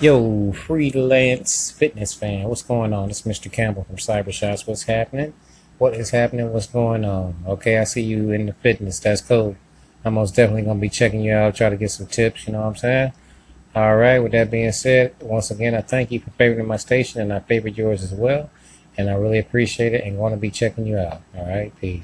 Yo, freelance fitness fan, what's going on? It's Mr. Campbell from Cybershots. What's happening? What is happening? What's going on? Okay, I see you in the fitness. That's cool. I'm most definitely gonna be checking you out, try to get some tips. You know what I'm saying? All right. With that being said, once again, I thank you for favoring my station, and I favor yours as well. And I really appreciate it, and want to be checking you out. All right, peace.